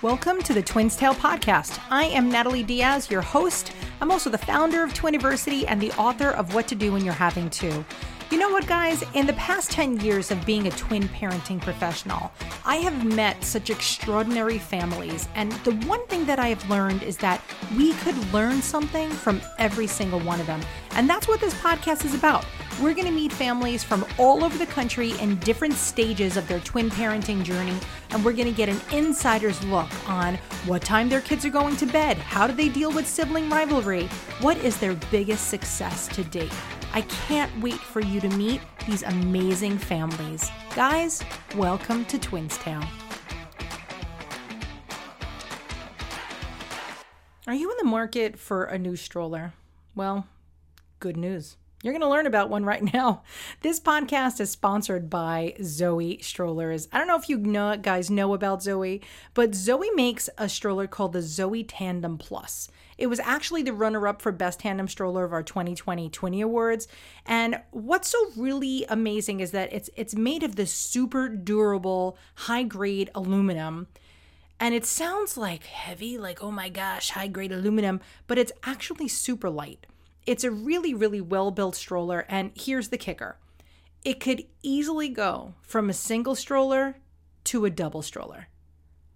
Welcome to the Twins Tale Podcast. I am Natalie Diaz, your host. I'm also the founder of Twiniversity and the author of What to Do When You're Having Two. You know what, guys? In the past 10 years of being a twin parenting professional, I have met such extraordinary families. And the one thing that I have learned is that we could learn something from every single one of them. And that's what this podcast is about. We're going to meet families from all over the country in different stages of their twin parenting journey, and we're going to get an insider's look on what time their kids are going to bed, how do they deal with sibling rivalry, what is their biggest success to date. I can't wait for you to meet these amazing families. Guys, welcome to Twins Tale. Are you in the market for a new stroller? Well, good news. You're going to learn about one right now. This podcast is sponsored by Zoe Strollers. I don't know if you know, guys know about Zoe, but Zoe makes a stroller called the Zoe Tandem Plus. It was actually the runner up for Best Tandem Stroller of our 2020 Twinny Awards. And what's so really amazing is that it's it's made of this super durable, high grade aluminum. And it sounds like heavy, like, oh my gosh, high grade aluminum, but it's actually super light. It's a really, really well built stroller. And here's the kicker it could easily go from a single stroller to a double stroller.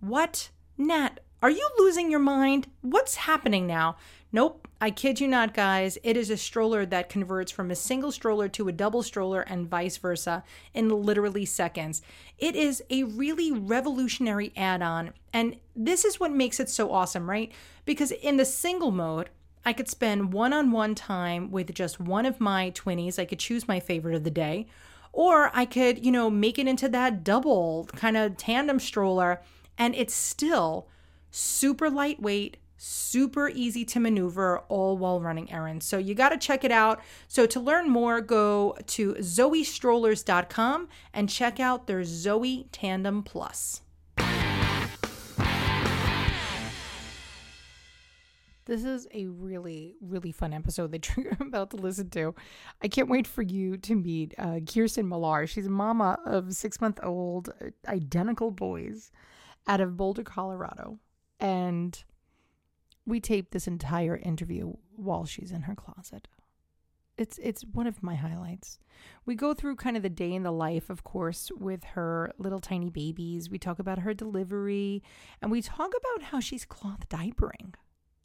What? Nat, are you losing your mind? What's happening now? Nope, I kid you not, guys. It is a stroller that converts from a single stroller to a double stroller and vice versa in literally seconds. It is a really revolutionary add on. And this is what makes it so awesome, right? Because in the single mode, I could spend one on one time with just one of my twinnies. I could choose my favorite of the day. Or I could, you know, make it into that double kind of tandem stroller. And it's still super lightweight, super easy to maneuver, all while running errands. So you got to check it out. So to learn more, go to zoestrollers.com and check out their Zoe Tandem Plus. This is a really, really fun episode that you're about to listen to. I can't wait for you to meet uh, Kirsten Millar. She's a mama of six month old uh, identical boys out of Boulder, Colorado. And we taped this entire interview while she's in her closet. It's it's one of my highlights. We go through kind of the day in the life, of course, with her little tiny babies. We talk about her delivery, and we talk about how she's cloth diapering.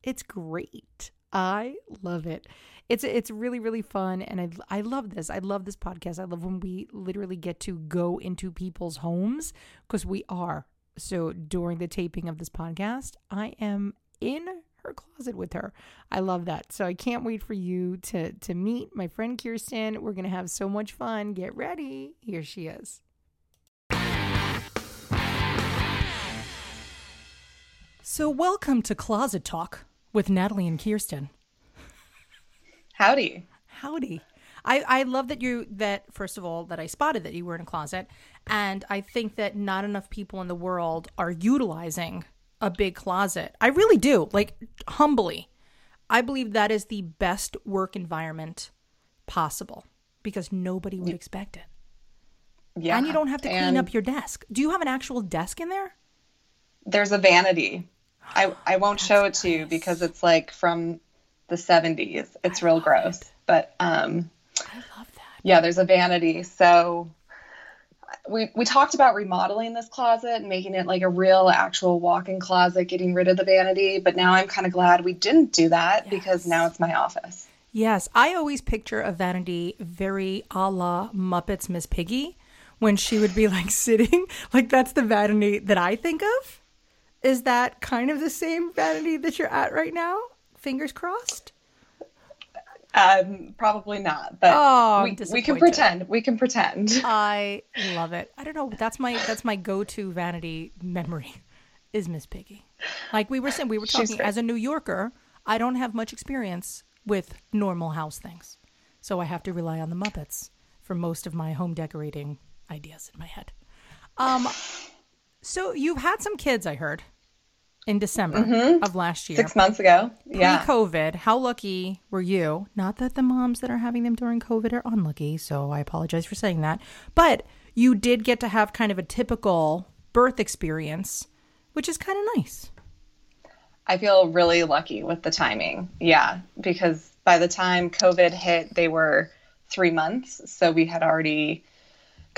It's great. I love it. It's it's really really fun and I I love this. I love this podcast. I love when we literally get to go into people's homes because we are. So during the taping of this podcast, I am in her closet with her. I love that. So I can't wait for you to to meet my friend Kirsten. We're going to have so much fun. Get ready. Here she is. So welcome to Closet Talk with Natalie and Kirsten. Howdy. Howdy. I, I love that you that first of all that I spotted that you were in a closet and I think that not enough people in the world are utilizing a big closet. I really do. Like humbly. I believe that is the best work environment possible because nobody would expect it. Yeah. And you don't have to clean up your desk. Do you have an actual desk in there? There's a vanity. I I won't show it to you because it's like from the 70s. It's real gross. It. But um I love that. Yeah, there's a vanity. So we we talked about remodeling this closet and making it like a real actual walk-in closet, getting rid of the vanity, but now I'm kind of glad we didn't do that yes. because now it's my office. Yes, I always picture a vanity very a la Muppets Miss Piggy when she would be like sitting. Like that's the vanity that I think of. Is that kind of the same vanity that you're at right now? Fingers crossed. Um, probably not, but oh, we, we can pretend. We can pretend. I love it. I don't know. That's my that's my go-to vanity memory is Miss Piggy. Like we were saying, we were talking as a New Yorker. I don't have much experience with normal house things, so I have to rely on the Muppets for most of my home decorating ideas in my head. Um, so you've had some kids, I heard in December mm-hmm. of last year. Six months ago. Yeah. Pre COVID. How lucky were you? Not that the moms that are having them during COVID are unlucky, so I apologize for saying that. But you did get to have kind of a typical birth experience which is kind of nice. I feel really lucky with the timing. Yeah, because by the time COVID hit, they were three months. So we had already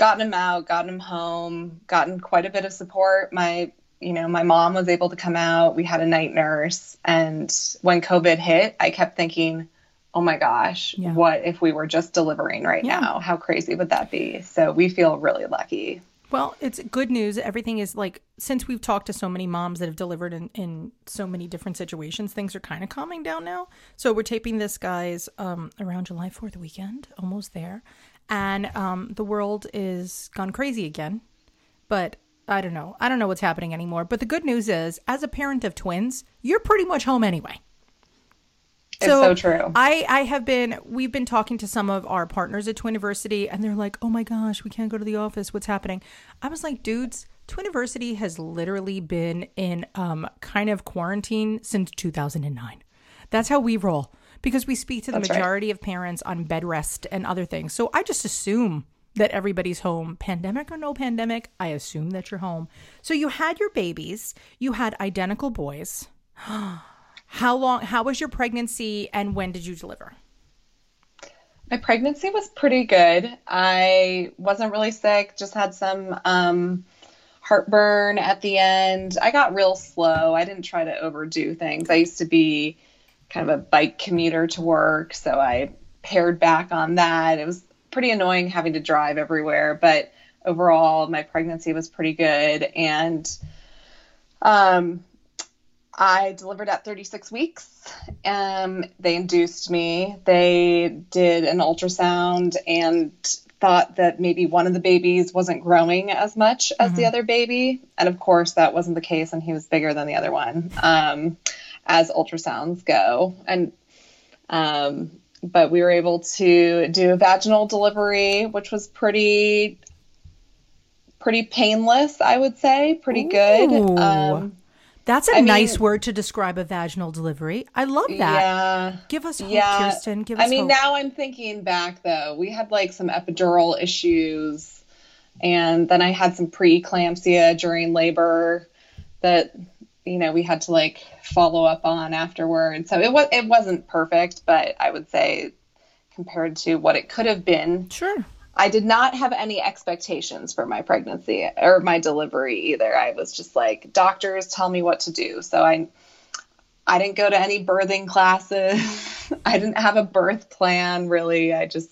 gotten him out, gotten him home, gotten quite a bit of support. My, you know, my mom was able to come out. We had a night nurse. And when COVID hit, I kept thinking, oh my gosh, yeah. what if we were just delivering right yeah. now? How crazy would that be? So we feel really lucky. Well, it's good news. Everything is like, since we've talked to so many moms that have delivered in, in so many different situations, things are kind of calming down now. So we're taping this, guys, um, around July 4th weekend, almost there. And um, the world is gone crazy again. But I don't know. I don't know what's happening anymore. But the good news is, as a parent of twins, you're pretty much home anyway. It's so, so true. I, I have been, we've been talking to some of our partners at Twiniversity, and they're like, oh my gosh, we can't go to the office. What's happening? I was like, dudes, Twiniversity has literally been in um, kind of quarantine since 2009. That's how we roll because we speak to the That's majority right. of parents on bed rest and other things. So I just assume that everybody's home, pandemic or no pandemic. I assume that you're home. So you had your babies, you had identical boys. How long, how was your pregnancy and when did you deliver? My pregnancy was pretty good. I wasn't really sick, just had some um, heartburn at the end. I got real slow. I didn't try to overdo things. I used to be kind of a bike commuter to work, so I pared back on that. It was pretty annoying having to drive everywhere, but overall, my pregnancy was pretty good. And um, I delivered at 36 weeks. Um, they induced me. They did an ultrasound and thought that maybe one of the babies wasn't growing as much as mm-hmm. the other baby. And of course, that wasn't the case, and he was bigger than the other one, um, as ultrasounds go. And um, but we were able to do a vaginal delivery, which was pretty pretty painless, I would say, pretty Ooh. good. Um, that's a I nice mean, word to describe a vaginal delivery. I love that. Yeah. Give us hope, yeah. Kirsten. Give us I mean, hope. now I'm thinking back though. We had like some epidural issues and then I had some preeclampsia during labor that you know, we had to like follow up on afterwards. So it was it wasn't perfect, but I would say compared to what it could have been. Sure. I did not have any expectations for my pregnancy or my delivery either. I was just like, doctors tell me what to do. So I I didn't go to any birthing classes. I didn't have a birth plan really. I just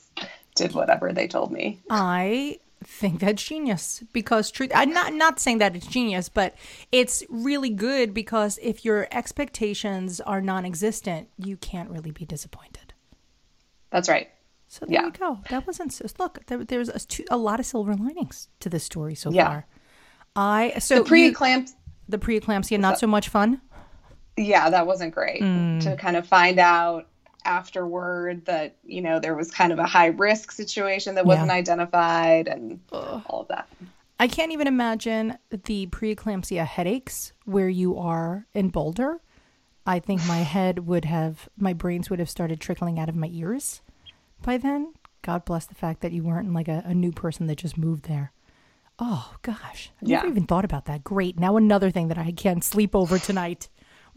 did whatever they told me. I think that's genius because truth I'm not not saying that it's genius, but it's really good because if your expectations are non-existent, you can't really be disappointed. That's right. So there yeah. you go. That wasn't look. There, there's a, a, lot of silver linings to this story so yeah. far. I so the preeclampsia. The preeclampsia, not so much fun. Yeah, that wasn't great mm. to kind of find out afterward that you know there was kind of a high risk situation that wasn't yeah. identified and Ugh. all of that. I can't even imagine the preeclampsia headaches where you are in Boulder. I think my head would have, my brains would have started trickling out of my ears by then. God bless the fact that you weren't like a, a new person that just moved there. Oh gosh, I yeah. never even thought about that. Great. Now another thing that I can't sleep over tonight,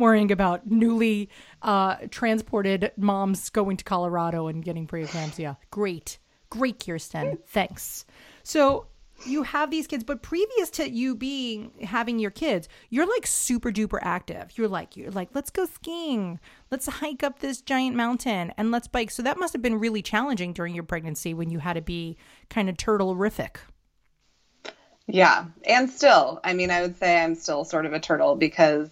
worrying about newly uh, transported moms going to Colorado and getting preeclampsia. Great, great, Kirsten. Thanks. So you have these kids, but previous to you being having your kids, you're like super duper active. You're like you're like let's go skiing, let's hike up this giant mountain, and let's bike. So that must have been really challenging during your pregnancy when you had to be kind of turtle-rific. Yeah, and still, I mean, I would say I'm still sort of a turtle because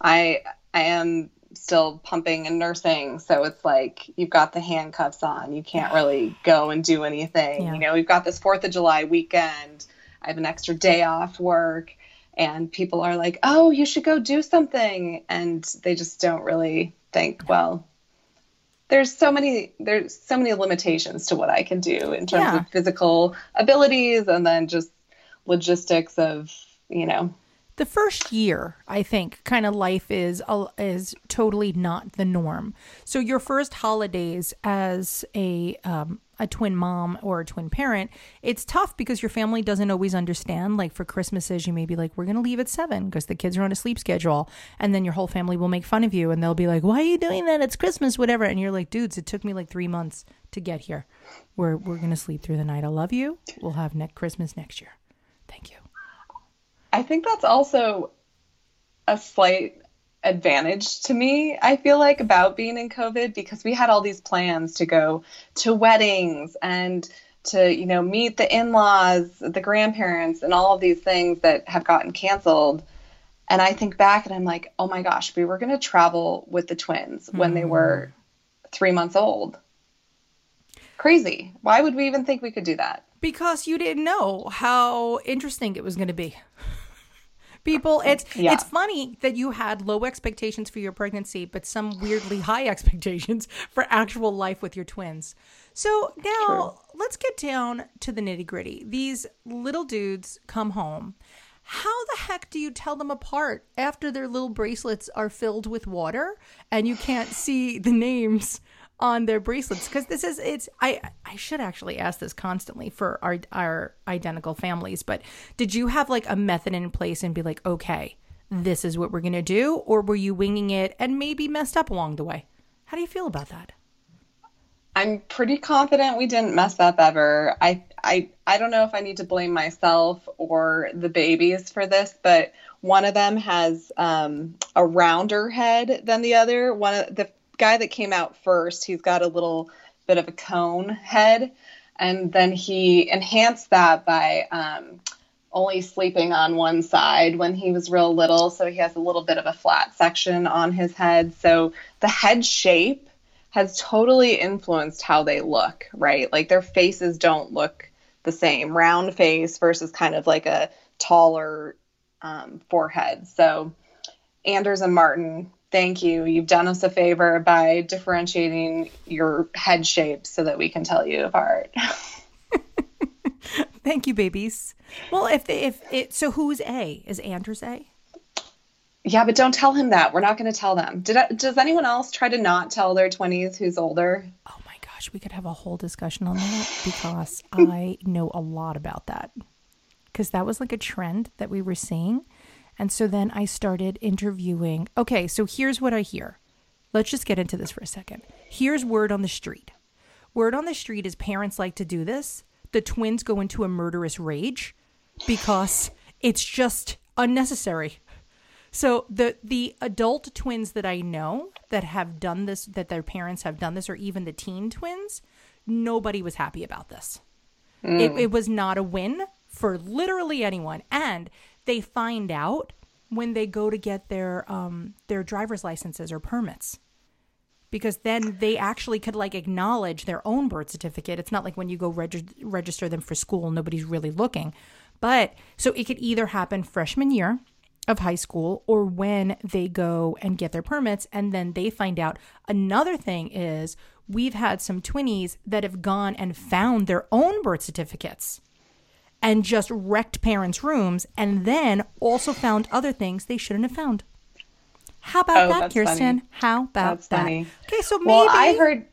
I I am still pumping and nursing. So it's like you've got the handcuffs on. You can't really go and do anything. Yeah. You know, we've got this 4th of July weekend. I have an extra day off work and people are like, "Oh, you should go do something." And they just don't really think, well, there's so many there's so many limitations to what I can do in terms yeah. of physical abilities and then just logistics of, you know, the first year, I think, kind of life is is totally not the norm. So your first holidays as a um, a twin mom or a twin parent, it's tough because your family doesn't always understand. Like for Christmases, you may be like, "We're gonna leave at seven because the kids are on a sleep schedule," and then your whole family will make fun of you and they'll be like, "Why are you doing that? It's Christmas, whatever." And you're like, "Dudes, it took me like three months to get here. We're we're gonna sleep through the night. I love you. We'll have next Christmas next year. Thank you." I think that's also a slight advantage to me, I feel like, about being in COVID because we had all these plans to go to weddings and to, you know, meet the in laws, the grandparents, and all of these things that have gotten canceled. And I think back and I'm like, oh my gosh, we were going to travel with the twins mm. when they were three months old. Crazy. Why would we even think we could do that? Because you didn't know how interesting it was going to be people it's yeah. it's funny that you had low expectations for your pregnancy but some weirdly high expectations for actual life with your twins so now True. let's get down to the nitty gritty these little dudes come home how the heck do you tell them apart after their little bracelets are filled with water and you can't see the names on their bracelets because this is it's I I should actually ask this constantly for our our identical families but did you have like a method in place and be like okay this is what we're to do or were you winging it and maybe messed up along the way? How do you feel about that? I'm pretty confident we didn't mess up ever. I I I don't know if I need to blame myself or the babies for this but one of them has um, a rounder head than the other. One of the guy that came out first, he's got a little bit of a cone head, and then he enhanced that by um, only sleeping on one side when he was real little. So he has a little bit of a flat section on his head. So the head shape has totally influenced how they look, right? Like their faces don't look the same, round face versus kind of like a taller um, forehead. So Anders and Martin thank you. You've done us a favor by differentiating your head shapes so that we can tell you apart. thank you, babies. Well, if they, if it so, who's A? Is Anders A? Yeah, but don't tell him that. We're not going to tell them. Did I, does anyone else try to not tell their twenties who's older? Oh my gosh, we could have a whole discussion on that because I know a lot about that. Because that was like a trend that we were seeing and so then I started interviewing. Okay, so here's what I hear. Let's just get into this for a second. Here's word on the street. Word on the street is parents like to do this. The twins go into a murderous rage because it's just unnecessary. So the the adult twins that I know that have done this that their parents have done this or even the teen twins, nobody was happy about this. Mm. It, it was not a win for literally anyone. And they find out when they go to get their um, their driver's licenses or permits. Because then they actually could like acknowledge their own birth certificate. It's not like when you go reg- register them for school nobody's really looking. But so it could either happen freshman year of high school or when they go and get their permits and then they find out. Another thing is we've had some twinnies that have gone and found their own birth certificates and just wrecked parents' rooms and then also found other things they shouldn't have found. How about oh, that, Kirsten? Funny. How about that's that? Funny. Okay, so maybe well, I heard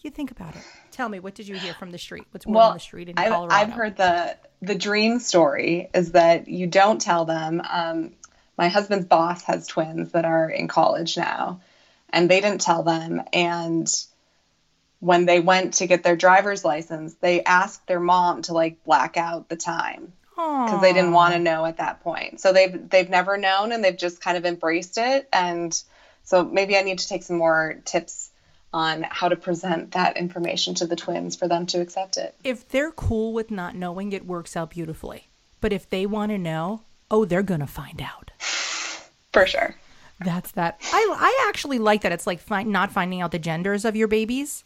you think about it. Tell me, what did you hear from the street? What's well, on the street in Colorado? I've, I've heard the the dream story is that you don't tell them. Um, my husband's boss has twins that are in college now, and they didn't tell them. And when they went to get their driver's license, they asked their mom to like black out the time because they didn't want to know at that point. So they've they've never known and they've just kind of embraced it. And so maybe I need to take some more tips on how to present that information to the twins for them to accept it. If they're cool with not knowing, it works out beautifully. But if they want to know, oh, they're gonna find out. For sure. That's that. I I actually like that. It's like not finding out the genders of your babies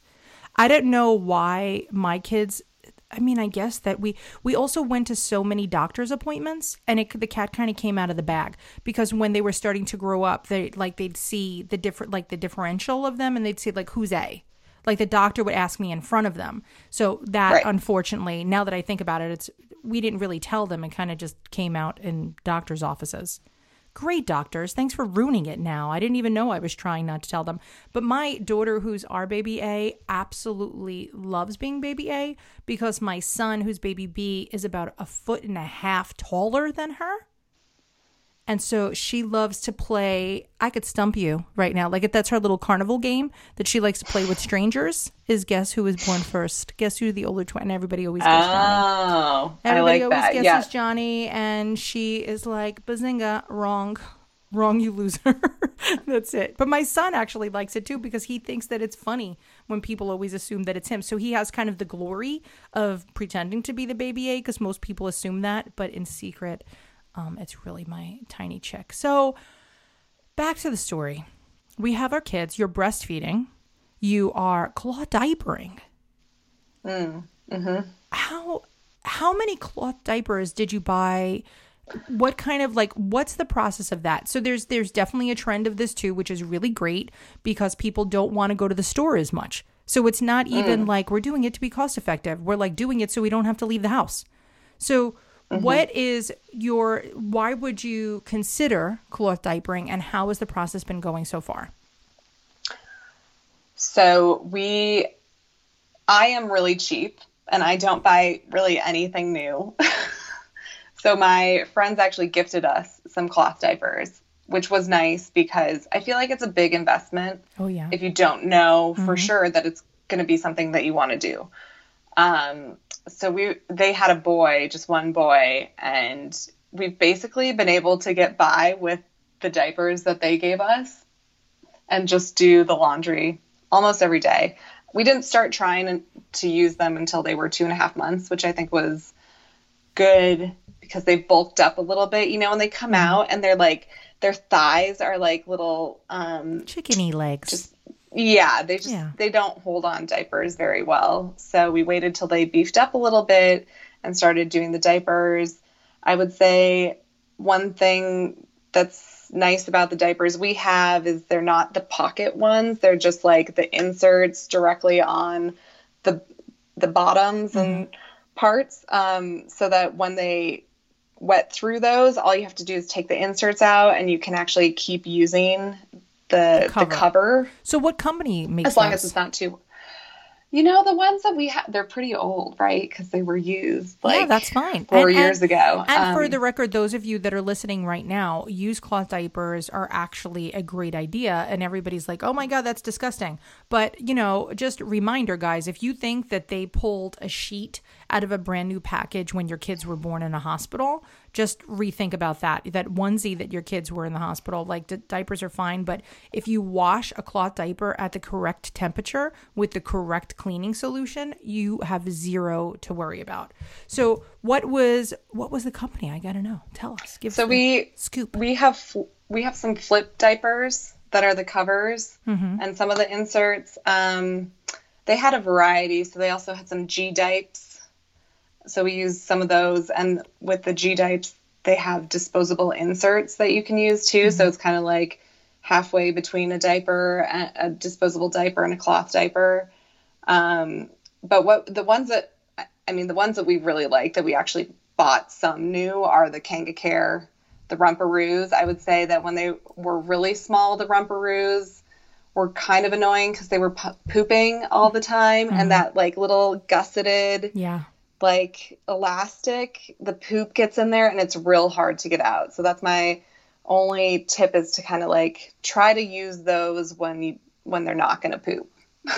I don't know why my kids I mean, I guess that we we also went to so many doctor's appointments, and it the cat kind of came out of the bag because when they were starting to grow up, they like they'd see the different like the differential of them, and they'd say like who's a, like the doctor would ask me in front of them. So that right. unfortunately, now that I think about it, it's we didn't really tell them. It kind of just came out in doctors' offices. Great doctors. Thanks for ruining it now. I didn't even know I was trying not to tell them. But my daughter, who's our baby A, absolutely loves being baby A because my son, who's baby B, is about a foot and a half taller than her. And so she loves to play. I could stump you right now. Like if that's her little carnival game that she likes to play with strangers. Is guess who was born first? Guess who the older twin? And everybody always guesses oh, Johnny. Oh, I Everybody like always that. guesses Yeah. Johnny, and she is like, "Bazinga, wrong, wrong, you loser." That's it. But my son actually likes it too because he thinks that it's funny when people always assume that it's him. So he has kind of the glory of pretending to be the baby A because most people assume that, but in secret, um, it's really my tiny chick. So back to the story. We have our kids. You're breastfeeding. You are cloth diapering. Mm-hmm. How how many cloth diapers did you buy? What kind of like what's the process of that? So there's there's definitely a trend of this too, which is really great because people don't want to go to the store as much. So it's not even like we're doing it to be cost effective. We're like doing it so we don't have to leave the house. So Mm-hmm. what is your why would you consider cloth diapering and how has the process been going so far? So we, I am really cheap and I don't buy really anything new. so my friends actually gifted us some cloth diapers, which was nice because I feel like it's a big investment Oh yeah. if you don't know for mm-hmm. sure that it's going to be something that you want to do. Um, so we they had a boy, just one boy, and we've basically been able to get by with the diapers that they gave us and just do the laundry almost every day. We didn't start trying to use them until they were two and a half months, which I think was good because they bulked up a little bit. You know, when they come out and they're like their thighs are like little um Chickeny legs. just yeah they just Yeah. they don't hold on diapers very well. So we waited till they beefed up a little bit and started doing the diapers. I would say one thing that's nice about the diapers we have is they're not the pocket ones. They're just like the inserts directly on the the bottoms and parts um, so that when they wet through those all you have to do is take the inserts out and you can actually keep using the cover. the cover so what company makes as long those? as it's not too you know the ones that we have they're pretty old right because they were used like yeah, that's fine. four And- years and- ago And for Um, the record, those of you that are listening right now, used cloth diapers are actually a great idea. And everybody's like, oh my God, that's disgusting. But, you know, just reminder, guys, if you think that they pulled a sheet out of a brand new package when your kids were born in a hospital, just rethink about that. That onesie that your kids were in the hospital, like di- diapers are fine. But if you wash a cloth diaper at the correct temperature with the correct cleaning solution, you have zero to worry about. So what was what was the company? I gotta know. Tell us. Give so us we scoop. we have we have some flip diapers that are the covers Mm-hmm. and some of the inserts um, they had a variety so they also had some g dipes so we use some of those and with the g dipes they have disposable inserts that you can use too Mm-hmm. so it's kind of like halfway between a diaper a, a disposable diaper and a cloth diaper um, but what the ones that I mean, the ones that we really like that we actually bought some new are the Kanga Care, the Rumparooz. I would say that when they were really small, the Rumparooz were kind of annoying because they were pu- pooping all the time, and that like little gusseted Yeah. Like elastic, the poop gets in there and it's real hard to get out. So that's my only tip is to kind of like try to use those when you when they're not going to poop.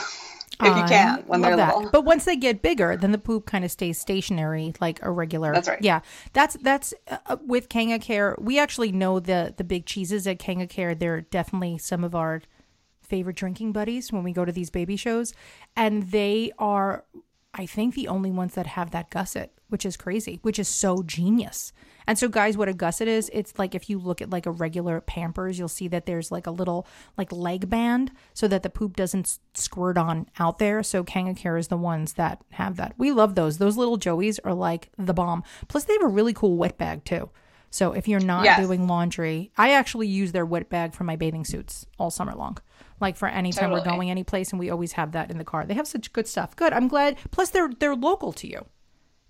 if you can when they're that. little. But once they get bigger, then the poop kind of stays stationary, like a regular. That's right. Yeah, that's that's uh, with Kanga Care. We actually know the the big cheeses at Kanga Care. They're definitely some of our favorite drinking buddies when we go to these baby shows, and they are, I think, the only ones that have that gusset, which is crazy, which is so genius. And so, guys, what a gusset is, it's like if you look at like a regular Pampers, you'll see that there's like a little like leg band so that the poop doesn't squirt on out there. So Kanga Care is the ones that have that. We love those. Those little Joeys are like the bomb. Plus, they have a really cool wet bag too. So if you're not Yes. doing laundry, I actually use their wet bag for my bathing suits all summer long. Like for any time we're going any place, and we always have that in the car. They have such good stuff. Good. I'm glad. Plus, they're they're local to you.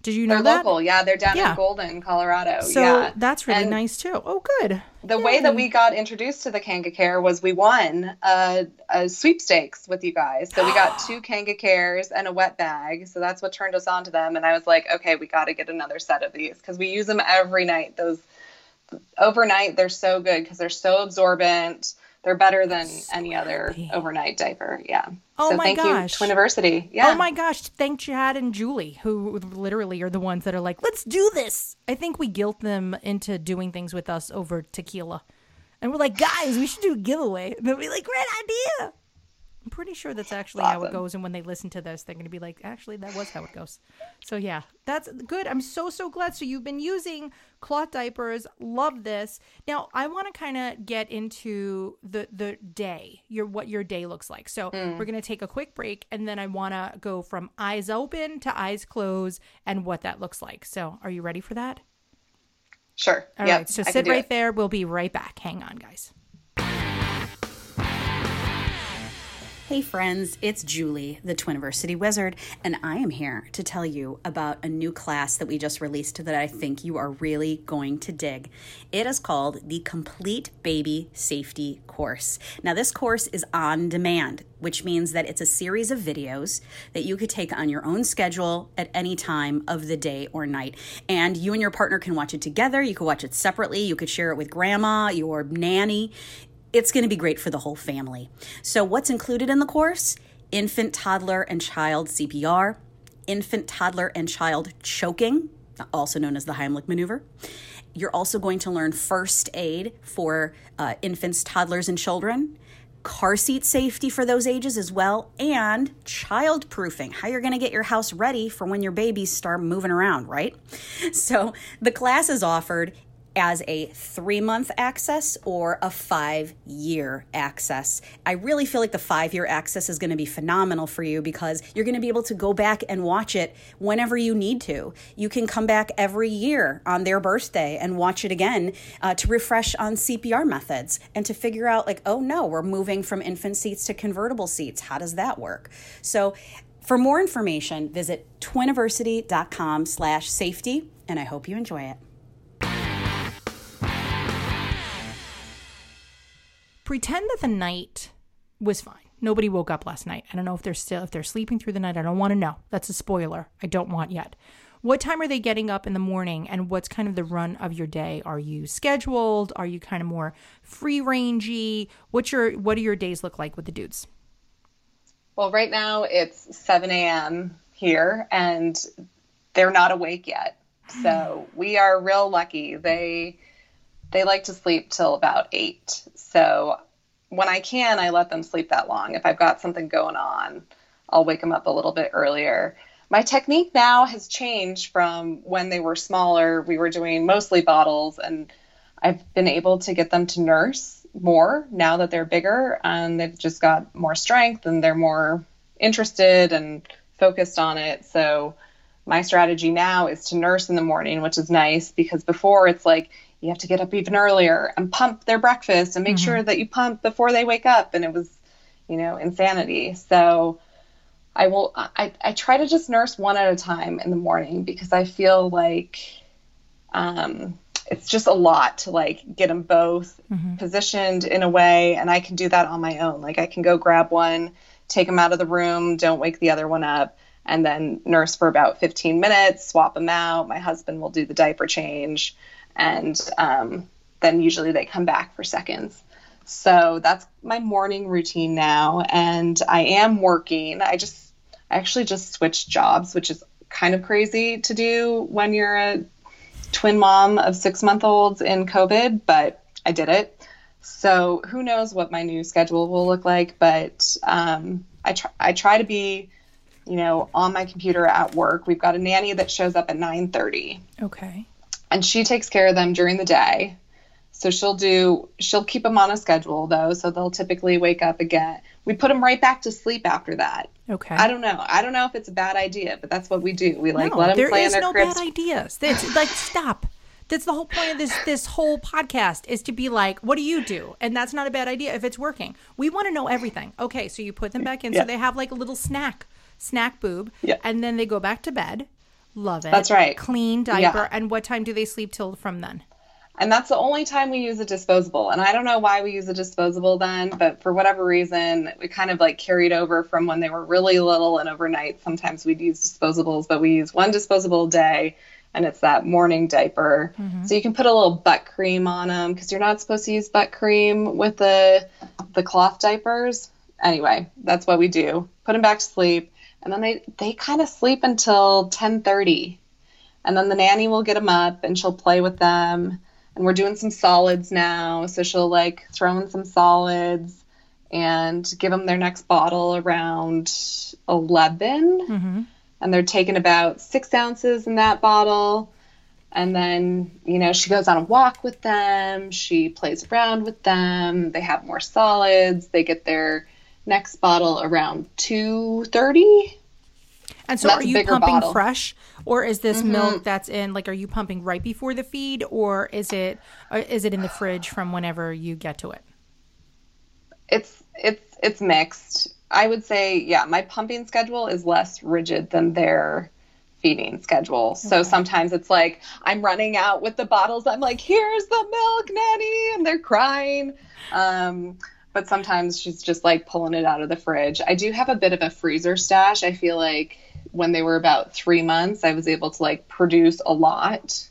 Did you know They're that? local. Yeah, they're down Yeah. in Golden, Colorado. So yeah. that's really And nice too. Oh, good. The way that we got introduced to the Kanga Care was we won a, a sweepstakes with you guys. So we got two Kanga Cares and a wet bag. So that's what turned us on to them. And I was like, okay, we got to get another set of these because we use them every night. Those overnight, they're so good because they're so absorbent. They're better than any other overnight diaper. Yeah. Oh so my thank gosh. you, Twiniversity. Yeah. Oh my gosh, thank Chad and Julie, who literally are the ones that are like, let's do this. I think we guilt them into doing things with us over tequila. And we're like, guys, we should do a giveaway. And they'll be like, great idea. I'm pretty sure that's actually how it goes. And when they listen to this, they're going to be like, actually, that was how it goes. So, yeah, that's good. I'm so, so glad. So, you've been using cloth diapers. Love this. Now, I want to kind of get into the, the day, your what your day looks like. So, hmm. we're going to take a quick break. And then I want to go from eyes open to eyes closed and what that looks like. So, are you ready for that? Sure. All Yep, right. So, I sit right it. there. We'll be right back. Hang on, guys. Hey friends, it's Julie, the Twiniversity Wizard, and I am here to tell you about a new class that we just released that I think you are really going to dig. It is called the Complete Baby Safety Course. Now, this course is on demand, which means that it's a series of videos that you could take on your own schedule at any time of the day or night. And you and your partner can watch it together, you could watch it separately, you could share it with grandma, your nanny it's going to be great for the whole family. So, what's included in the course? Infant, toddler, and child CPR, infant, toddler, and child choking, also known as the Heimlich maneuver. You're also going to learn first aid for uh, infants, toddlers, and children, car seat safety for those ages as well, and child proofing, how you're going to get your house ready for when your babies start moving around, right? So, the class is offered as a three month access or a five year access. I really feel like the five year access is going to be phenomenal for you because you're going to be able to go back and watch it whenever you need to. You can come back every year on their birthday and watch it again uh, to refresh on CPR methods and to figure out, like, oh no, we're moving from infant seats to convertible seats. How does that work? So, for more information, visit twiniversity.com slash safety, and I hope you enjoy it. Pretend that the night was fine. Nobody woke up last night. I don't know if they're still if they're sleeping through the night. I don't want to know. That's a spoiler. I don't want yet. What time are they getting up in the morning and what's kind of the run of your day? Are you scheduled? Are you kind of more free rangey? What's your what do your days look like with the dudes? Well, right now it's 7 a.m. here, and they're not awake yet. So we are real lucky. They they like to sleep till about eight. So when I can, I let them sleep that long. If I've got something going on, I'll wake them up a little bit earlier. My technique now has changed from when they were smaller. We were doing mostly bottles, and I've been able to get them to nurse more now that they're bigger and they've just got more strength and they're more interested and focused on it. So my strategy now is to nurse in the morning, which is nice because before it's like you have to get up even earlier and pump their breakfast and make sure that you pump before they wake up. And it was, you know, insanity. So I will I, I try to just nurse one at a time in the morning because I feel like um it's just a lot to like get them both positioned in a way. And i can do that on my own. Like i can go grab one take them out of the room don't wake the other one up and then nurse for about 15 minutes swap them out. My husband will do the diaper change and um, then usually they come back for seconds so that's my morning routine now and i am working i just i actually just switched jobs which is kind of crazy to do when you're a twin mom of six month olds in COVID, but I did it. So who knows what my new schedule will look like, but um, I, try, I try to be, you know, on my computer at work. We've got a nanny that shows up at 9:30 Okay. And she takes care of them during the day. So she'll do she'll keep them on a schedule though, so they'll typically wake up again. We put them right back to sleep after that. Okay. I don't know. I don't know if it's a bad idea, but that's what we do. We like no, let them there play in is their no cribs bad ideas. That's like stop. That's the whole point of this this whole podcast is to be like, what do you do? And that's not a bad idea if it's working. We want to know everything. Okay, so you put them back in, Yeah. so they have like a little snack, snack boob, Yeah. and then they go back to bed. Love it. That's right. Clean diaper. Yeah. And what time do they sleep till from then? And that's the only time we use a disposable. And I don't know why we use a disposable then, but for whatever reason, we kind of like carried over from when they were really little and overnight. Sometimes we'd use disposables, but we use one disposable a day and it's that morning diaper. Mm-hmm. So you can put a little butt cream on them because you're not supposed to use butt cream with the the cloth diapers. Anyway, that's what we do. Put them back to sleep, and then they they kind of sleep until 10:30, and then the nanny will get them up and she'll play with them and we're doing some solids now. So she'll like throw in some solids and give them their next bottle around 11. Mm-hmm. And they're taking about six ounces in that bottle. And then, you know, she goes on a walk with them. She plays around with them. They have more solids. They get their next bottle around 2.30 and so, are you pumping bottle. fresh, or is this mm-hmm. milk that's in? Like, are you pumping right before the feed, or is it uh, is it in the fridge from whenever you get to it? It's it's it's mixed. I would say, yeah, my pumping schedule is less rigid than their feeding schedule. Okay. So sometimes it's like I'm running out with the bottles. I'm like, "Here's the milk, nanny," and they're crying. Um, but sometimes she's just like pulling it out of the fridge. I do have a bit of a freezer stash. I feel like when they were about three months, I was able to like produce a lot.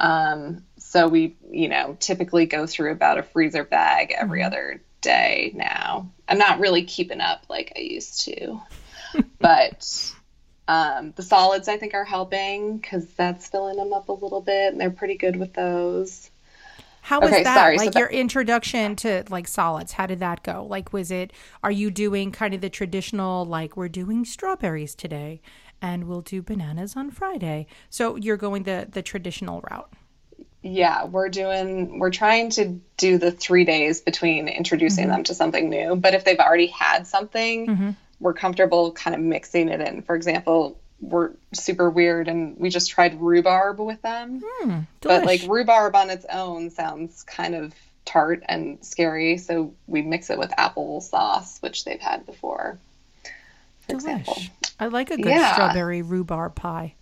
Um, so we, you know, typically go through about a freezer bag every mm-hmm. other day now. I'm not really keeping up like I used to, but um, the solids I think are helping because that's filling them up a little bit, and they're pretty good with those. How was okay, that? Sorry, like so your introduction to like solids, how did that go? Like was it are you doing kind of the traditional like we're doing strawberries today and we'll do bananas on Friday. So you're going the the traditional route. Yeah, we're doing we're trying to do the 3 days between introducing mm-hmm. them to something new, but if they've already had something, mm-hmm. we're comfortable kind of mixing it in. For example, were super weird and we just tried rhubarb with them. Mm, but like rhubarb on its own sounds kind of tart and scary, so we mix it with apple sauce, which they've had before. For Delish. example. I like a good yeah. strawberry rhubarb pie.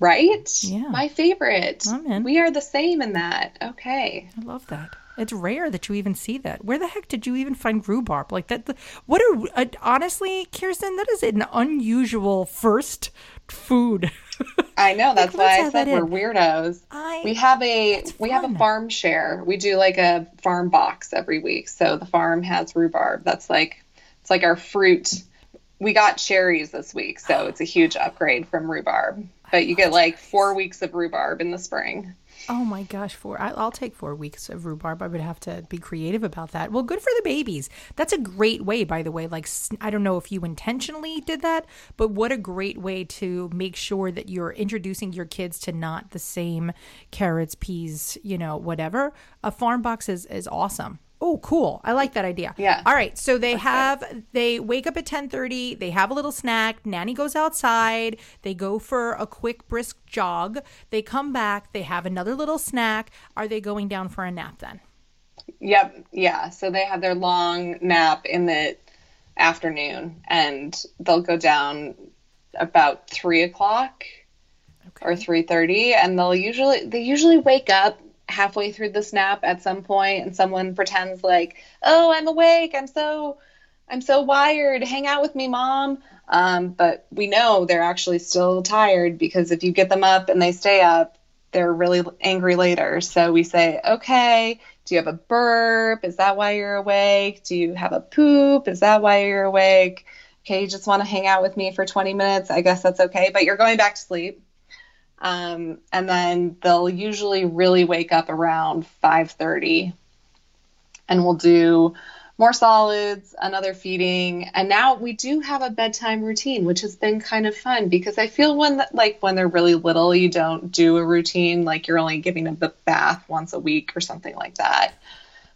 Right? Yeah. My favorite. We are the same in that. Okay. I love that. It's rare that you even see that. Where the heck did you even find rhubarb like that? The, what a uh, honestly, Kirsten, that is an unusual first food. I know that's like, why I said we're weirdos. I, we have a we have a farm share. We do like a farm box every week. So the farm has rhubarb. That's like it's like our fruit. We got cherries this week, so it's a huge upgrade from rhubarb. But you get like four weeks of rhubarb in the spring. Oh my gosh, four. I, will take four weeks of rhubarb. I would have to be creative about that. Well, good for the babies. That's a great way, by the way. Like, I don't know if you intentionally did that, but what a great way to make sure that you're introducing your kids to not the same carrots, peas, you know, whatever. A farm box is, is awesome. Oh, cool. I like that idea. Yeah. All right. So they That's have they wake up at 10:30, they have a little snack, nanny goes outside, they go for a quick brisk jog, they come back, they have another little snack. Are they going down for a nap then? Yep. Yeah. So they have their long nap in the afternoon and they'll go down about three o'clock okay. or 3.30 and they'll usually they usually wake up halfway through the snap at some point and someone pretends like, "Oh, I'm awake. I'm so I'm so wired. Hang out with me, mom." Um, but we know they're actually still tired because if you get them up and they stay up, they're really angry later. So we say, "Okay, do you have a burp? Is that why you're awake? Do you have a poop? Is that why you're awake?" Okay, you just want to hang out with me for 20 minutes. I guess that's okay, but you're going back to sleep. Um, and then they'll usually really wake up around 5:30, and we'll do more solids, another feeding, and now we do have a bedtime routine, which has been kind of fun because I feel when like when they're really little, you don't do a routine like you're only giving them the bath once a week or something like that.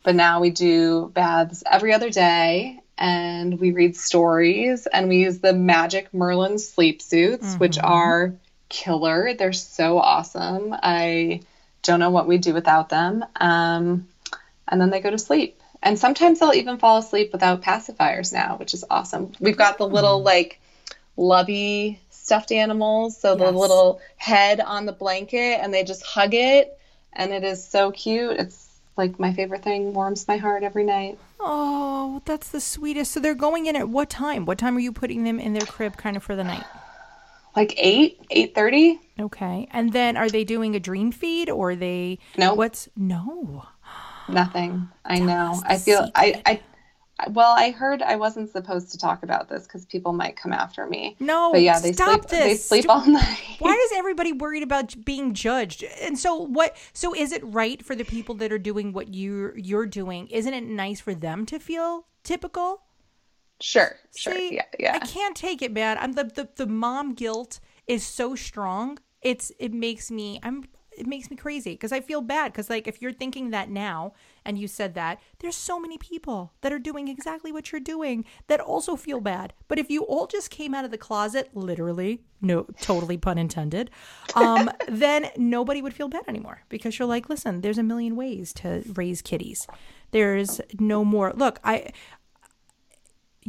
But now we do baths every other day, and we read stories, and we use the Magic Merlin sleep suits, mm-hmm. which are killer. They're so awesome. I don't know what we'd do without them. Um, and then they go to sleep. And sometimes they'll even fall asleep without pacifiers now, which is awesome. We've got the little mm. like lovey stuffed animals. So the little head on the blanket and they just hug it. And it is so cute. It's like my favorite thing, warms my heart every night. Oh, that's the sweetest. So they're going in at what time? What time are you putting them in their crib kind of for the night? Like 8, 8.30. Okay. And then are they doing a dream feed or are they No. What's no. Nothing. I know. us the I feel I, secret. I I- well, I heard I wasn't supposed to talk about this because people might come after me. No, But yeah, they stop sleep. They this. sleep Do- all night. Why is everybody worried about j- being judged? And so what so is it right for the people that are doing what you you're doing? Isn't it nice for them to feel typical? Sure, sure, See, yeah, yeah. I can't take it, man. I'm the, the the mom guilt is so strong. It's it makes me I'm it makes me crazy because I feel bad because like if you're thinking that now and you said that there's so many people that are doing exactly what you're doing that also feel bad. But if you all just came out of the closet, literally, no, totally pun intended, um, then nobody would feel bad anymore because you're like, listen, there's a million ways to raise kitties. There's no more. Look, I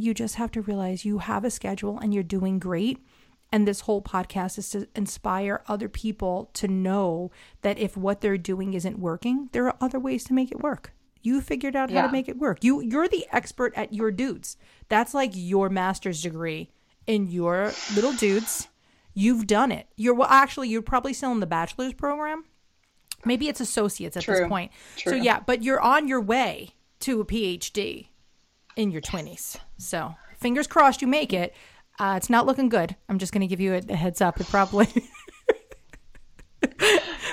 you just have to realize you have a schedule and you're doing great. And this whole podcast is to inspire other people to know that if what they're doing isn't working, there are other ways to make it work. You figured out how Yeah. to make it work. You you're the expert at your dudes. That's like your master's degree in your little dudes. You've done it. You're well actually you're probably still in the bachelor's program. Maybe it's associates at this True. point. So yeah, but you're on your way to a PhD in your 20s. So fingers crossed you make it. Uh, it's not looking good. I'm just going to give you a, a heads up. It probably.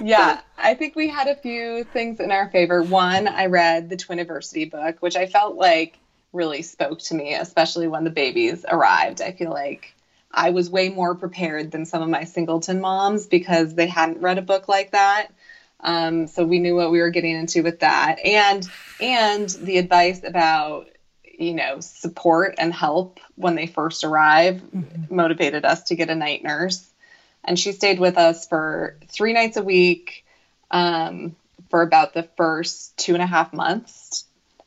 yeah, I think we had a few things in our favor. One, I read the Twiniversity book, which I felt like really spoke to me, especially when the babies arrived. I feel like I was way more prepared than some of my singleton moms because they hadn't read a book like that. Um, so we knew what we were getting into with that, and and the advice about you know support and help when they first arrive motivated us to get a night nurse and she stayed with us for three nights a week um, for about the first two and a half months.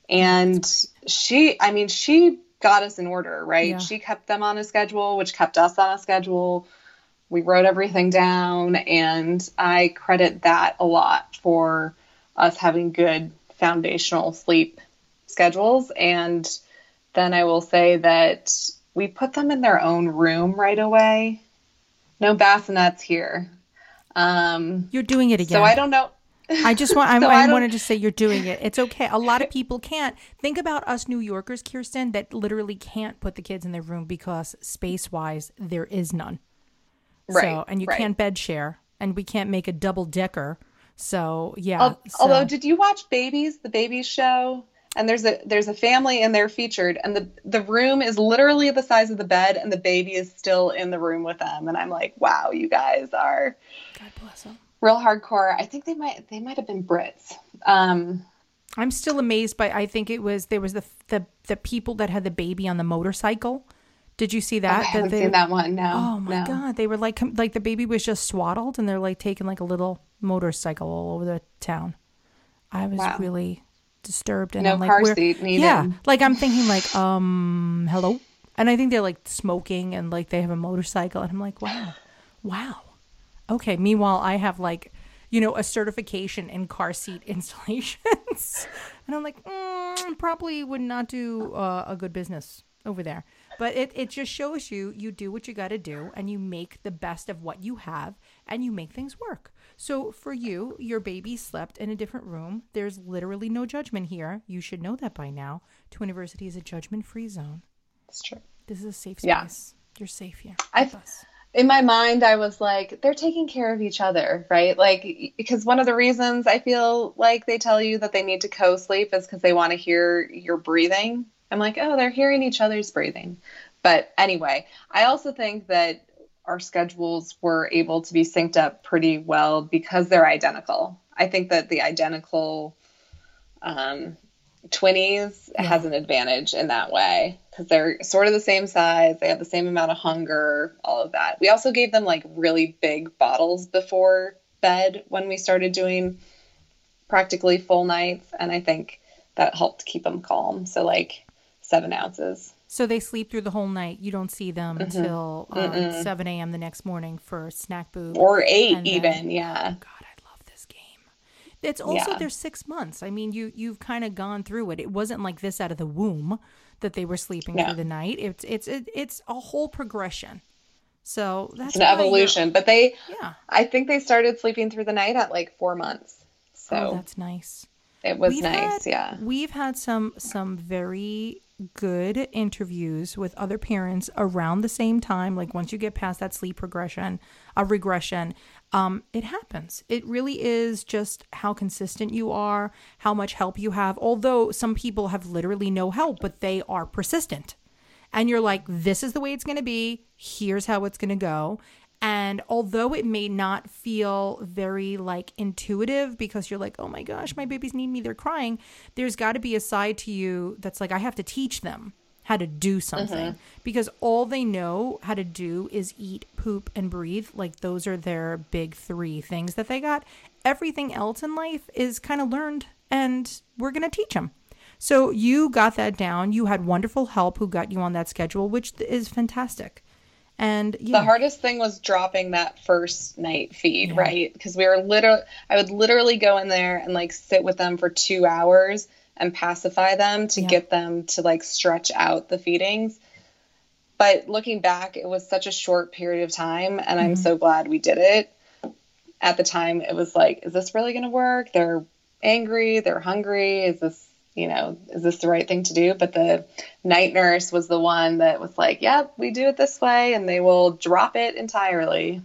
And she, I mean, she got us in order, right? Yeah. She kept them on a schedule, which kept us on a schedule. We wrote everything down, and I credit that a lot for us having good foundational sleep schedules. And then I will say that we put them in their own room right away. No bassinets here. Um, You're doing it again. so I don't know. I just want. I, So I I wanted to say you're doing it. It's okay. A lot of people can't think about us New Yorkers, Kirsten, that literally can't put the kids in their room because space wise there is none. Right. So and you right. can't bed share, and we can't make a double decker. So yeah. Al- so- Although, did you watch Babies, the Babies show? And there's a there's a family in there featured, and the the room is literally the size of the bed, and the baby is still in the room with them. And I'm like, wow, you guys are God bless them. real hardcore. I think they might they might have been Brits. Um, I'm still amazed by. I think it was there was the the the people that had the baby on the motorcycle. Did you see that? I that? haven't they, seen that one. No. Oh my no. god, they were like like the baby was just swaddled and they're like taking like a little motorcycle all over the town. I was Wow. really disturbed and No I'm like car seat needed. Yeah, like I'm thinking like um hello. And I think they're like smoking and like they have a motorcycle and I'm like wow. Wow. Okay, meanwhile I have like you know, a certification in car seat installations. and I'm like, mm, probably would not do uh, a good business over there. But it, it just shows you you do what you got to do and you make the best of what you have and you make things work. So for you, your baby slept in a different room. There's literally no judgment here. You should know that by now. Twiniversity is a judgment free zone. It's true. This is a safe space. Yeah. You're safe here. I- in my mind i was like they're taking care of each other right like because one of the reasons i feel like they tell you that they need to co-sleep is because they want to hear your breathing i'm like oh they're hearing each other's breathing but anyway i also think that our schedules were able to be synced up pretty well because they're identical. I think that the identical um, twinnies has an advantage in that way because they're sort of the same size they have the same amount of hunger all of that. We also gave them like really big bottles before bed when we started doing practically full nights and i think that helped keep them calm. So like seven ounces So they sleep through the whole night. You don't see them Mm-hmm. until uh, 7 a.m. the next morning for snack booth. Or eight, And even. then- yeah. God, I love this game. It's also Yeah. their six months. I mean, you you've kind of gone through it. It wasn't like this out of the womb that they were sleeping Yeah. through the night. It's it's it, it's a whole progression. So that's It's an evolution. But they, Yeah. I think they started sleeping through the night at like four months. So Oh, that's nice. it was We've nice. had- yeah. We've had some some very good interviews with other parents around the same time. Like once you get past that sleep progression, a regression, um, it happens. It really is just how consistent you are, how much help you have. Although some people have literally no help, but they are persistent. And you're like, this is the way it's going to be. Here's how it's going to go. And although it may not feel very like intuitive because you're like, oh my gosh, my babies need me, they're crying, there's got to be a side to you that's like, I have to teach them how to do something mm-hmm. because all they know how to do is eat, poop, and breathe. Like, those are their big three things that they got. Everything else in life is kind of learned, and we're going to teach them. So you got that down. You had wonderful help who got you on that schedule, which is fantastic. And yeah, The hardest thing was dropping that first night feed, right? Because we were literally, I would literally go in there and like sit with them for two hours and pacify them to Yeah. get them to like stretch out the feedings. But looking back, it was such a short period of time, and I'm mm-hmm. so glad we did it. At the time, it was like, is this really going to work? They're angry, they're hungry. Is this, you know, is this the right thing to do? But the night nurse was the one that was like, yep, we do it this way, and they will drop it entirely.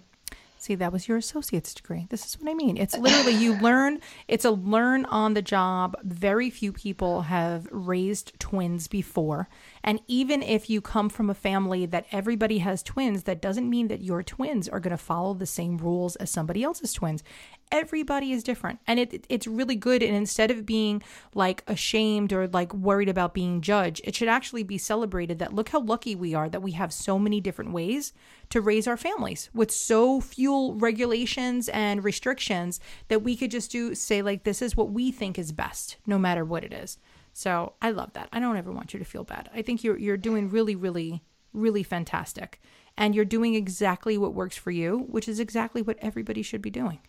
See, that was your associate's degree. This is what I mean. It's literally you learn, it's a learn on the job. Very few people have raised twins before. And even if you come from a family that everybody has twins, that doesn't mean that your twins are going to follow the same rules as somebody else's twins. Everybody is different. And it, it's really good. And instead of being like ashamed or like worried about being judged, it should actually be celebrated that look how lucky we are that we have so many different ways to raise our families with so few regulations and restrictions that we could just do say like this is what we think is best no matter what it is. So i love that. I don't ever want you to feel bad. I think you're you're doing really really really fantastic. And you're doing exactly what works for you which is exactly what everybody should be doing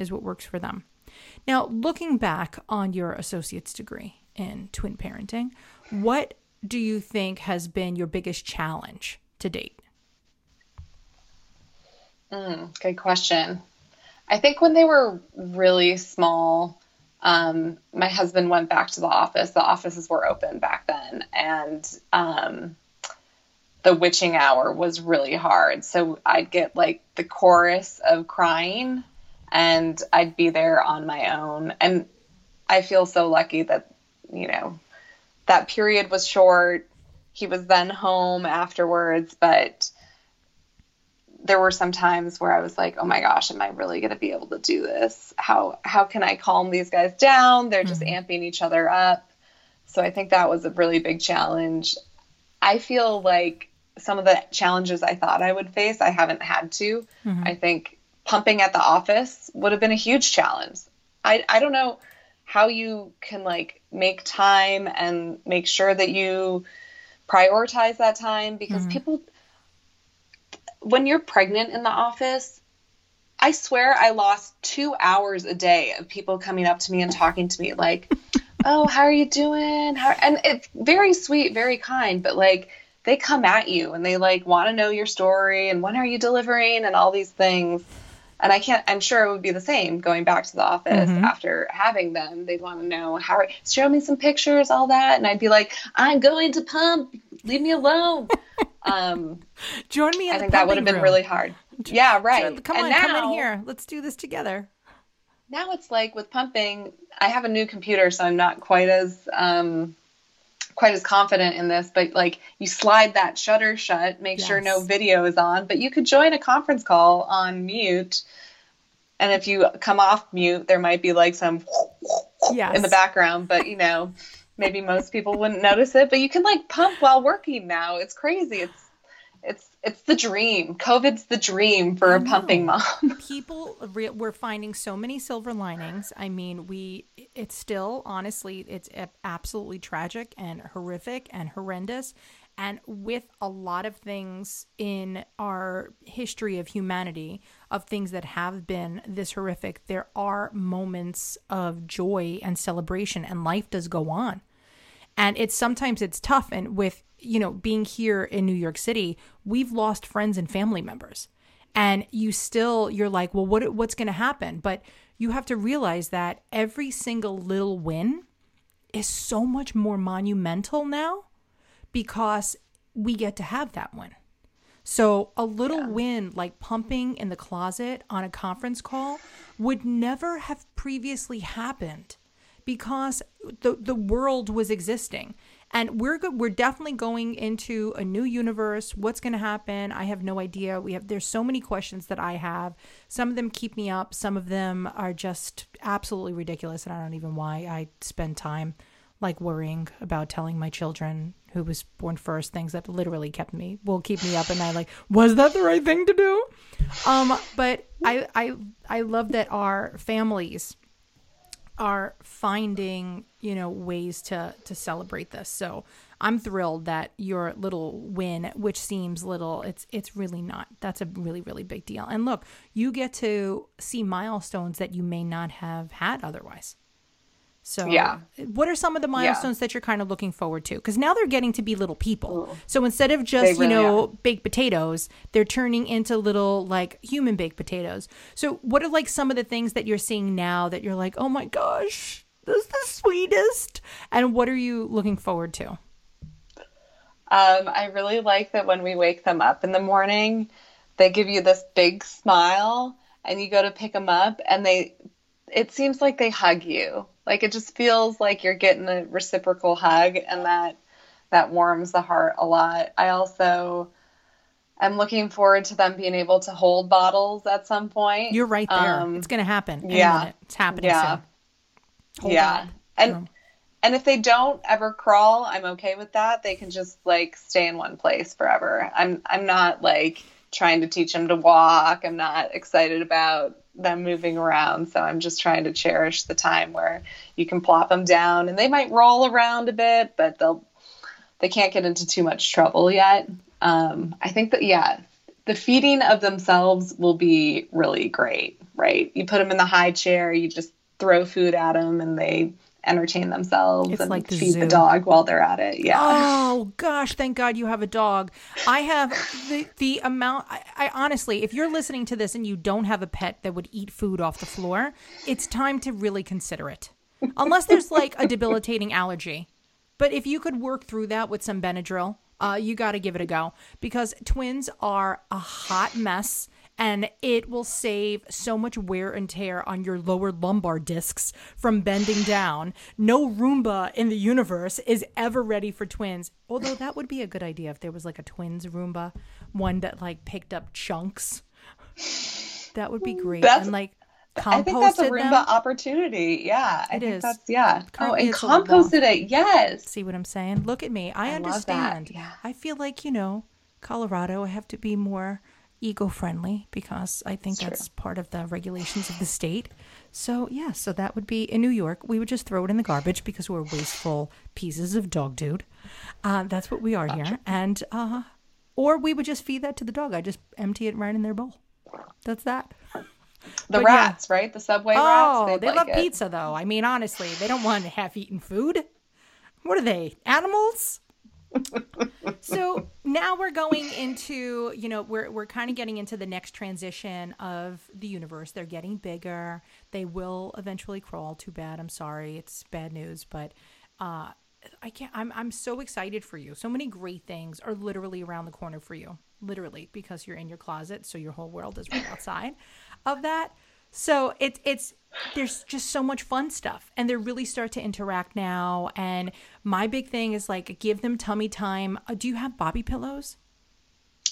is what works for them now looking back on your associate's degree in twin parenting what do you think has been your biggest challenge to date Good question. I think when they were really small, um, my husband went back to the office. The offices were open back then, and um, the witching hour was really hard. So I'd get like the chorus of crying, and I'd be there on my own. And I feel so lucky that you know that period was short. He was then home afterwards, but there were some times where I was like, "Oh my gosh, am I really going to be able to do this? How how can I calm these guys down? They're just mm-hmm. amping each other up." So I think that was a really big challenge. I feel like some of the challenges I thought I would face, I haven't had to. Mm-hmm. I think pumping at the office would have been a huge challenge. I I don't know how you can like make time and make sure that you prioritize that time because mm-hmm. people when you're pregnant in the office, I swear I lost two hours a day of people coming up to me and talking to me like, "Oh, how are you doing?" How, and it's very sweet, very kind, but like they come at you and they like want to know your story and when are you delivering and all these things. And I can't. I'm sure it would be the same going back to the office after having them. They'd want to know how. Show me some pictures, all that, and I'd be like, "I'm going to pump. Leave me alone." um, Join me in I think that would have been room. really hard. Yeah, right. Sure, Come And on, come in here. Let's do this together. Now it's like with pumping, I have a new computer, so I'm not quite as um, quite as confident in this. But like, you slide that shutter shut, make sure no video is on, but you could join a conference call on mute. And if you come off mute, there might be like some Yes. in the background, but you know, maybe most people wouldn't notice it. But you can like pump while working now. It's crazy. It's it's it's the dream. COVID's the dream for a pumping mom. People, re- we're finding so many silver linings. I mean, we, it's still, honestly, it's absolutely tragic and horrific and horrendous. And with a lot of things in our history of humanity, of things that have been this horrific, there are moments of joy and celebration, and life does go on. And it's sometimes it's tough. And with, you know, being here in New York City, we've lost friends and family members. And you still, you're like, well, what, what's going to happen? But you have to realize that every single little win is so much more monumental now because we get to have that one. So a little yeah. win like pumping in the closet on a conference call would never have previously happened because the the world was existing and we're go- we're definitely going into a new universe. What's going to happen? I have no idea. We have there's so many questions that i have. Some of them keep me up. Some of them are just absolutely ridiculous and i don't even why i spend time like worrying about telling my children who was born first things that literally kept me will keep me up at night like was that the right thing to do? Um but i i i love that our families are finding you know ways to to celebrate this. So i'm thrilled that your little win which seems little it's it's really not. That's a really really big deal. And look you get to see milestones that you may not have had otherwise so, yeah. What are some of the milestones yeah. that you're kind of looking forward to? Because now they're getting to be little people. Ooh. So instead of just, really you know, are. baked potatoes, they're turning into little like human baked potatoes. So, what are like some of the things that you're seeing now that you're like, oh my gosh, this is the sweetest? And what are you looking forward to? Um, I really like that when we wake them up in the morning, they give you this big smile and you go to pick them up and they, it seems like they hug you like it just feels like you're getting a reciprocal hug and that that warms the heart a lot. I also am looking forward to them being able to hold bottles at some point. You're right there. Um, it's going to happen. yeah. Minute. It's happening yeah. yeah. On. And and if they don't ever crawl, I'm okay with that. They can just like stay in one place forever. I'm I'm not like trying to teach them to walk. I'm not excited about them moving around. So I'm just trying to cherish the time where you can plop them down and they might roll around a bit, but they'll they can't get into too much trouble yet. Um, I think that yeah, the feeding of themselves will be really great, right? You put them in the high chair, you just throw food at them, and they entertain themselves it's and like the feed zoo. the dog while they're at it. Yeah. Oh gosh, thank God you have a dog. I have the the amount. I, I, honestly, if you're listening to this and you don't have a pet that would eat food off the floor, it's time to really consider it. Unless there's like a debilitating allergy, but if you could work through that with some Benadryl. Uh, you got to give it a go because twins are a hot mess and it will save so much wear and tear on your lower lumbar discs from bending down. No Roomba in the universe is ever ready for twins. Although that would be a good idea if there was like a twins Roomba, one that like picked up chunks. That would be great. That's, and like I think that's a Roomba them. opportunity. Yeah, I it think is. that's yeah. Currently oh, and composted it. Yes. See what I'm saying? Look at me. I, I understand. Yeah. I feel like you know, Colorado. I have to be more eco friendly because I think that's part of the regulations of the state. So, yeah, so that would be in New York. We would just throw it in the garbage because we're wasteful pieces of dog dude. Uh, that's what we are gotcha. here. And, uh, or we would just feed that to the dog. I just empty it right in their bowl. That's that. The but rats, yeah. right? The subway oh, rats. they like love it. pizza, though. I mean, honestly, they don't want half eaten food. What are they? Animals? So now we're going into, you know, we're we're kind of getting into the next transition of the universe. They're getting bigger. They will eventually crawl. Too bad. I'm sorry. It's bad news, but uh I can't I'm I'm so excited for you. So many great things are literally around the corner for you. Literally because you're in your closet, so your whole world is right outside of that. So it's it's there's just so much fun stuff and they really start to interact now and my big thing is like give them tummy time. Uh, do you have Boppy pillows?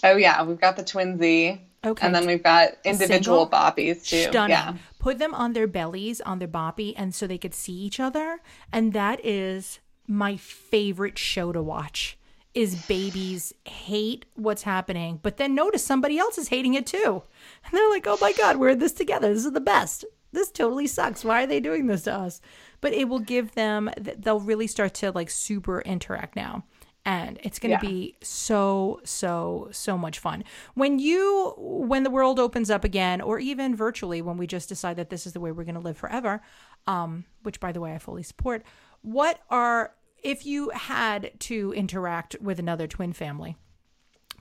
Oh yeah, we've got the Twin Z. Okay. And then we've got individual Single, Boppys too. Stunning. Yeah. Put them on their bellies, on their Boppy and so they could see each other. And that is my favorite show to watch is babies hate what's happening, but then notice somebody else is hating it too. And they're like, oh my God, we're in this together. This is the best. This totally sucks. Why are they doing this to us? But it will give them, they'll really start to like super interact now. and it's going to Yeah. be so so so much fun when you when the world opens up again or even virtually when we just decide that this is the way we're going to live forever um which by the way I fully support what are if you had to interact with another twin family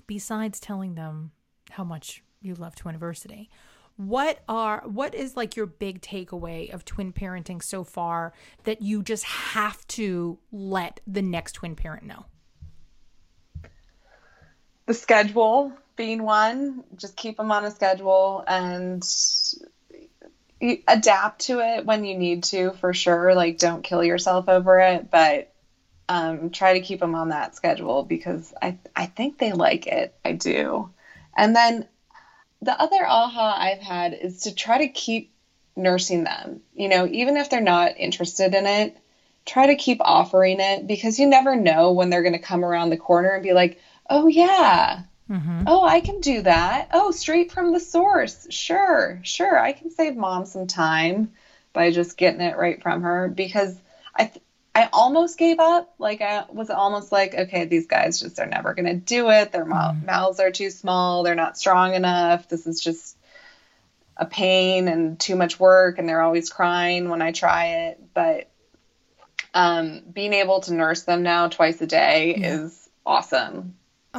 besides telling them how much you love Twiniversity, what are what is like your big takeaway of twin parenting so far that you just have to let the next twin parent know? the schedule being one just keep them on a schedule and adapt to it when you need to for sure. Like don't kill yourself over it but um, try to keep them on that schedule because I, I think they like it. I do. And then the other aha i've had is to try to keep nursing them. You know even if they're not interested in it try to keep offering it because you never know when they're going to come around the corner and be like oh yeah. Mm-hmm. Oh i can do that. Oh straight from the source. Sure sure. I can save mom some time by just getting it right from her because i th- i almost gave up. Like i was almost like okay these guys just are never going to do it. Their mou- mouths are too small. They're not strong enough. This is just a pain and too much work and they're always crying when i try it. But um, being able to nurse them now twice a day is awesome.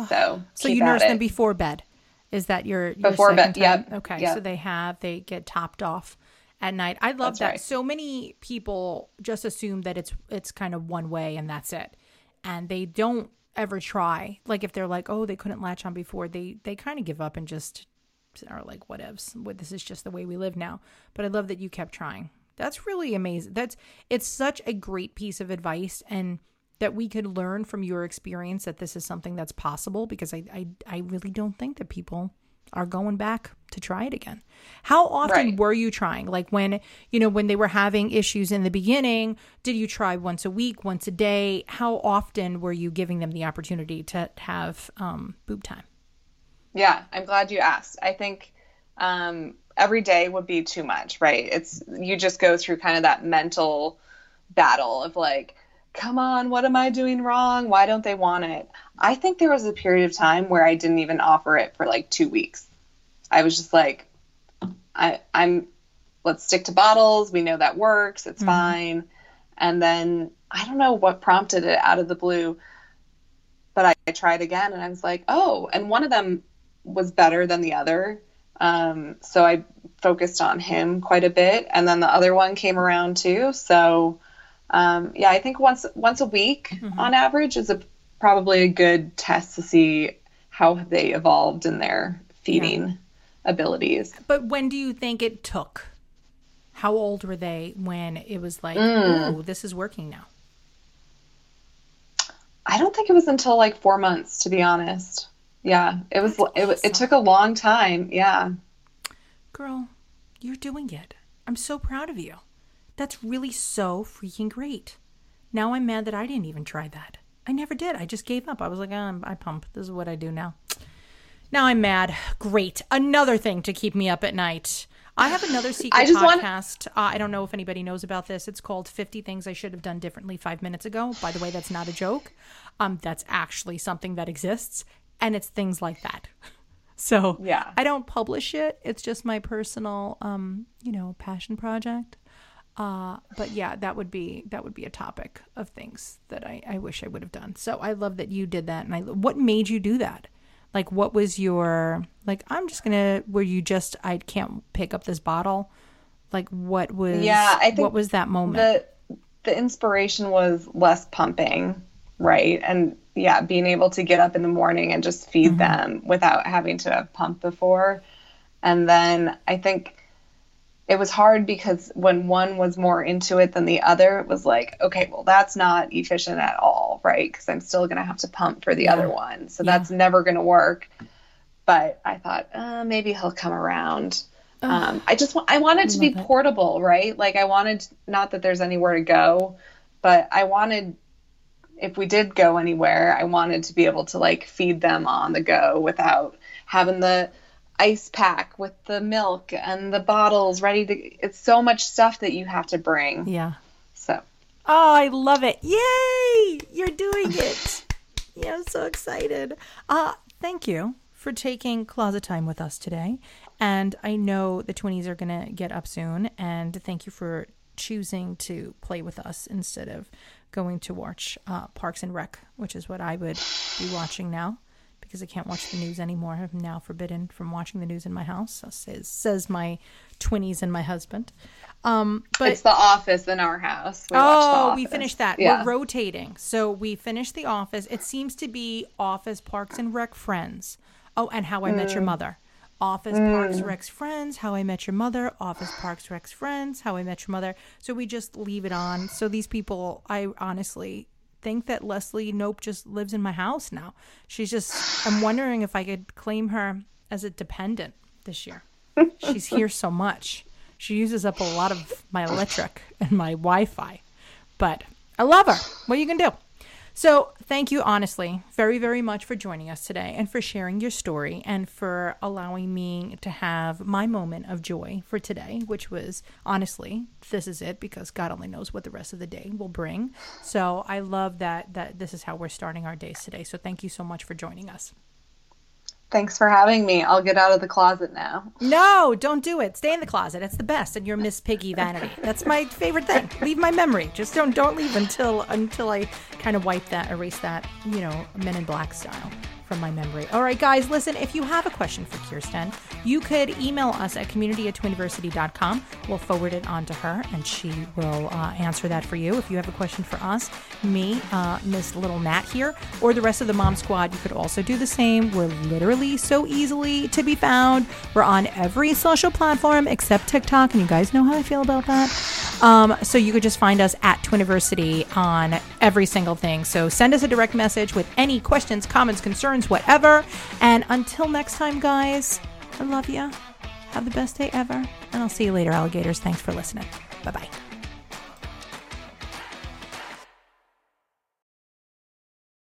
So So you nurse them it. before bed. Is that your, your Before bed, time? yep, Okay, yep. so they have they get topped off at night. I love That's that. right. So many people just assume that it's it's kind of one way and that's it, and they don't ever try. Like if they're like, oh, they couldn't latch on before, they they kind of give up and just are like, whatevs. What this is just the way we live now. But I love that you kept trying. That's really amazing. That's it's such a great piece of advice and that we could learn from your experience that this is something that's possible because I I, I really don't think that people are going back to try it again. How often Right. were you trying? Like when, you know, when they were having issues in the beginning, did you try once a week, once a day? How often were you giving them the opportunity to have um, boob time? Yeah, I'm glad you asked. I think um, every day would be too much, right? It's you just go through kind of that mental battle of like, come on, what am I doing wrong? Why don't they want it? I think there was a period of time where I didn't even offer it for like two weeks. I was just like, I, I'm, let's stick to bottles. We know that works. It's fine. And then I don't know what prompted it out of the blue, but I, I tried again and I was like, oh, and one of them was better than the other. Um, so I focused on him quite a bit, and then the other one came around too. So um, yeah, I think once once a week on average is a probably a good test to see how they evolved in their feeding abilities. But when do you think it took? How old were they when it was like, Mm. oh, this is working now? I don't think it was until like four months, to be honest. Yeah, it was. That's It, it took a long time. Yeah. Girl, you're doing it. I'm so proud of you. That's really so freaking great. Now I'm mad that I didn't even try that. I never did. I just gave up. I was like, oh, I pump. This is what I do now. Now I'm mad. Great. Another thing to keep me up at night. I have another secret I just want- podcast. uh, I don't know if anybody knows about this. It's called 50 Things I Should Have Done Differently Five Minutes Ago. By the way, that's not a joke. Um, that's actually something that exists, and it's things like that. So Yeah. I don't publish it. It's just my personal, um, you know, passion project. Uh, but yeah, that would be that would be a topic of things that I, I wish I would have done. So I love that you did that. And I what made you do that? Like, what was your like? I'm just gonna. Were you just I can't pick up this bottle? Like, what was? Yeah, I think what was that moment? the the inspiration was less pumping, right? And yeah, being able to get up in the morning and just feed Mm-hmm. them without having to pump before. And then I think it was hard because when one was more into it than the other, it was like, okay, well, that's not efficient at all, right? Because I'm still going to have to pump for the other one. So that's never going to work. But I thought, uh, maybe he'll come around. Um, I just want, I wanted to be it. portable, right? Like I wanted, not that there's anywhere to go, but I wanted, if we did go anywhere, I wanted to be able to like feed them on the go without having the ice pack with the milk and the bottles ready to, it's so much stuff that you have to bring. yeah. So Oh, I love it! Yay! You're doing it. Yeah, I'm so excited. Uh, thank you for taking closet time with us today. And I know the twinnies are going to get up soon. And thank you for choosing to play with us instead of going to watch uh, Parks and Rec, which is what I would be watching now because I can't watch the news anymore. I'm now forbidden from watching the news in my house, says, says my twinnies and my husband. Um, but it's The Office in our house. We oh, we finished that. Yeah. We're rotating. So we finished The Office. It seems to be Office, Parks and Rec, Friends. Oh, and How I mm. Met Your mm. Mother. Office mm. Parks Rec's Friends, How I Met Your Mother, Office Parks Rec's Friends, How I Met Your Mother. So we just leave it on. So these people, I honestly think that Leslie Knope just lives in my house now. She's just, I'm wondering if I could claim her as a dependent this year. She's here so much. She uses up a lot of my electric and my Wi Fi. But I love her. What are you going to do? So, thank you, honestly, very, very much for joining us today and for sharing your story and for allowing me to have my moment of joy for today, which was honestly, this is it because God only knows what the rest of the day will bring. So, I love that that this is how we're starting our days today. So, thank you so much for joining us. Thanks for having me. I'll get out of the closet now. No, don't do it. Stay in the closet. It's the best. And you're Miss Piggy Vanity. That's my favorite thing. Leave my memory. Just don't don't leave until until I kind of wipe that, erase that, you know, Men in Black style from my memory. All right, guys, listen, if you have a question for Kirsten, you could email us at community at twiniversity.com. We'll forward it on to her and she will uh, answer that for you. If you have a question for us, me, uh, Miss Little Nat here, or the rest of the Mom Squad, you could also do the same. We're literally so easily to be found. We're on every social platform except TikTok, and you guys know how I feel about that. Um, so you could just find us at Twiniversity on every single thing. So send us a direct message with any questions, comments, concerns, whatever. And until next time, guys, I love you. Have the best day ever. And I'll see you later, alligators. Thanks for listening. Bye bye.